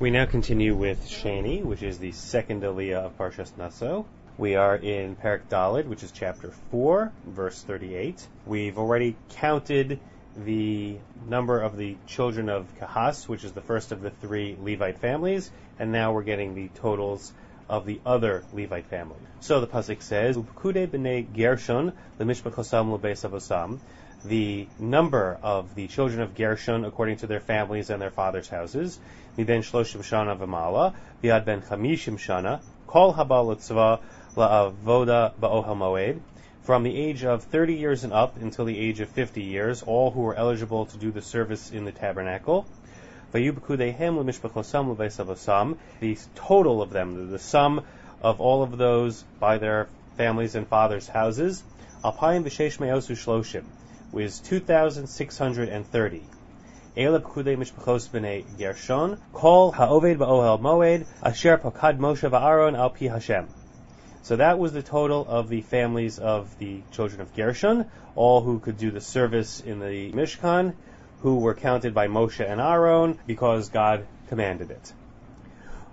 We now continue with Sheini, which is the second aliyah of Parshas Naso. We are in Parak Dalid, which is chapter 4, verse 38. We've already counted the number of the children of Kahas, which is the first of the three Levite families, and now we're getting the totals of the other Levite family. So the pasuk says, "Upkude b'nei Gershon lemishpachosam lebeis The number of the children of Gershon according to their families and their fathers' houses, miben shloshim shana v'mala, v'ad ben chamishim shana, kol haba l'tzva la'avoda ba'ohel moed, from the age of 30 years and up until the age of 50 years, all who were eligible to do the service in the tabernacle. The total of them, the sum of all of those by their families and fathers' houses, was 2,630. Eleb kudei mishpachos b'nei Gershon, kol moed, asher va'aron al pi Hashem. So that was the total of the families of the children of Gershon, all who could do the service in the Mishkan, who were counted by Moshe and Aaron because God commanded it.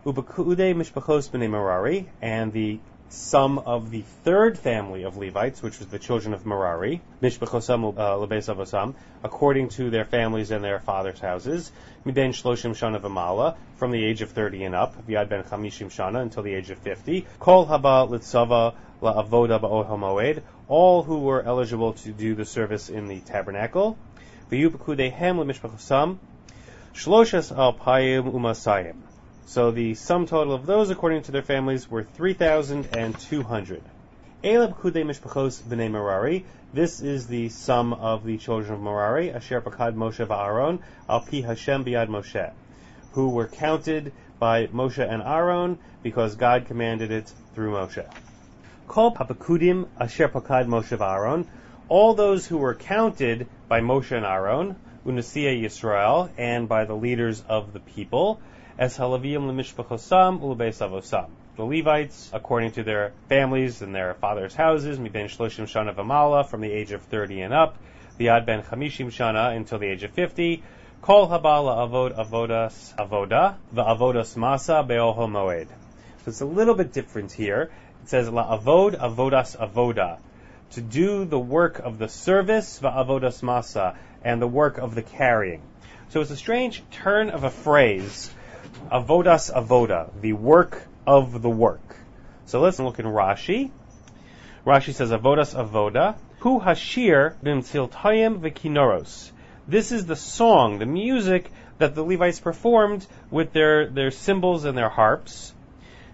Ubakude mishpachos b'nei Merari, and the sum of the third family of Levites, which was the children of Merari, mishpachosam uh, lebesavosam, according to their families and their fathers' houses, miben shloshim shana v'mala, from the age of 30 and up, viad ben chamishim shana, until the age of 50, kol haba litzava la'avoda ba'ohel moed, all who were eligible to do the service in the tabernacle, shloshas alpayim umasayim, so the sum total of those, according to their families, were 3,200. Elab Kude Mishpachos B'nei Merari. This is the sum of the children of Merari, Asher Pakad Moshe Va'aron, Al Pi Hashem Biad Moshe, who were counted by Moshe and Aaron because God commanded it through Moshe. Kol Papakudim Asher Pakad Moshe Va'aron. All those who were counted by Moshe and Aaron, Unasia Yisrael, and by the leaders of the people, as halaviyim lemishpachosam ulebeis avosam. The Levites, according to their families and their fathers' houses, miben shloshim shana v'mala, from the age of 30 and up, viad ben chamishim shana until the age of 50, kol habala avod avodas avoda, avodas masa be'oho moed. So it's a little bit different here. It says la avod avodas avoda, to do the work of the service, avodas masa, and the work of the carrying. So it's a strange turn of a phrase avodas avoda, the work of the work. So let's look in Rashi. Rashi says avodas avoda, hu hashir b'mtziltayim v'kinoros. This is the song, the music that the Levites performed with their, their cymbals and their harps.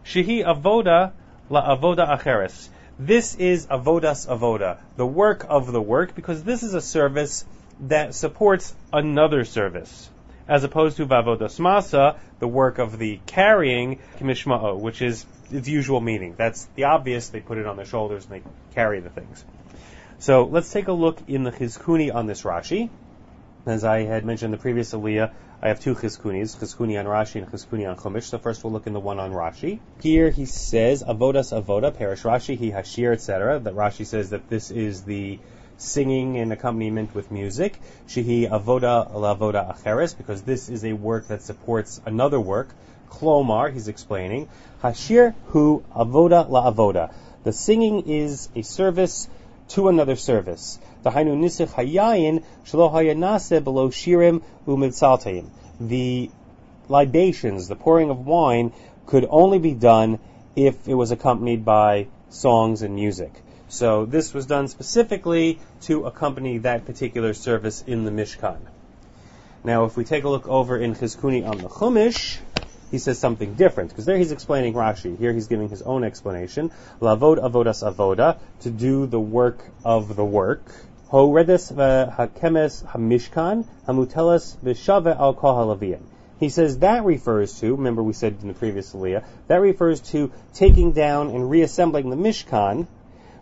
Shehi avoda la avoda acheres. This is avodas avoda, the work of the work, because this is a service that supports another service as opposed to Vavodas Masa, the work of the carrying, Kimishma'o, which is its usual meaning. That's the obvious, they put it on their shoulders and they carry the things. So let's take a look in the Chizkuni on this Rashi. As I had mentioned in the previous Aliyah, I have two Chizkunis, Chizkuni on Rashi and Chizkuni on Chumash. So first we'll look in the one on Rashi. Here he says, Avodas Avoda, Perish Rashi, he Hashir, etc. That Rashi says that this is the singing and accompaniment with music. Shehi avoda lavoda acheres, because this is a work that supports another work. Klomar, he's explaining. Hashir hu avoda la avoda. The singing is a service to another service. Below shirim. The libations, the pouring of wine, could only be done if it was accompanied by songs and music. So this was done specifically to accompany that particular service in the Mishkan. Now, if we take a look over in Chizkuni on the Chumash, he says something different because there he's explaining Rashi. Here he's giving his own explanation. Lavod avodas avoda to do the work of the work. Horedes hakemes hamishkan hamutelas v'shave al. He says that refers to, remember we said in the previous Aliyah, that refers to taking down and reassembling the Mishkan,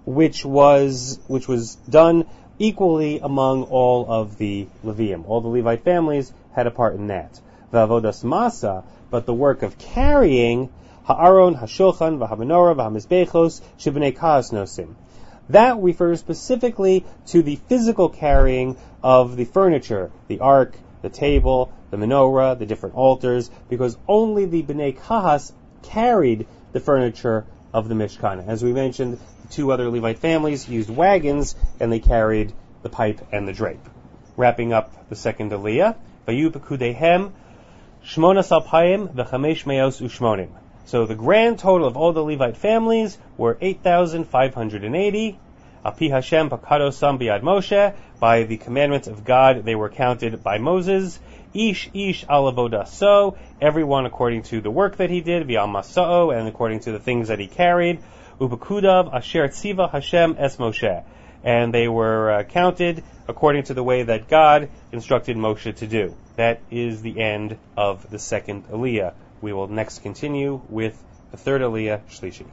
which was which was done equally among all of the Levium. All the Levite families had a part in that. Vavodas masa, but the work of carrying ha'aron, ha'shulchan, v'hamenorah, v'hamizbechos, shibnei nosim. That refers specifically to the physical carrying of the furniture, the ark, the table, the menorah, the different altars, because only the Bnei Kahas carried the furniture of the Mishkan. As we mentioned, the two other Levite families used wagons and they carried the pipe and the drape. Wrapping up the second Aliyah, Vayu Pekudehem, Shmonas Alpayim, V'chamesh Meos Ushmonim. So the grand total of all the Levite families were 8,580. Api Hashem Pakadosam Biad Moshe. By the commandments of God, they were counted by Moses. Ish Ish Alavoda So, everyone according to the work that he did, V'al and according to the things that he carried. Ubakudav Asher Tziva Hashem Es Moshe. And they were uh, counted according to the way that God instructed Moshe to do. That is the end of the second Aliyah. We will next continue with the third Aliyah, Shlishi.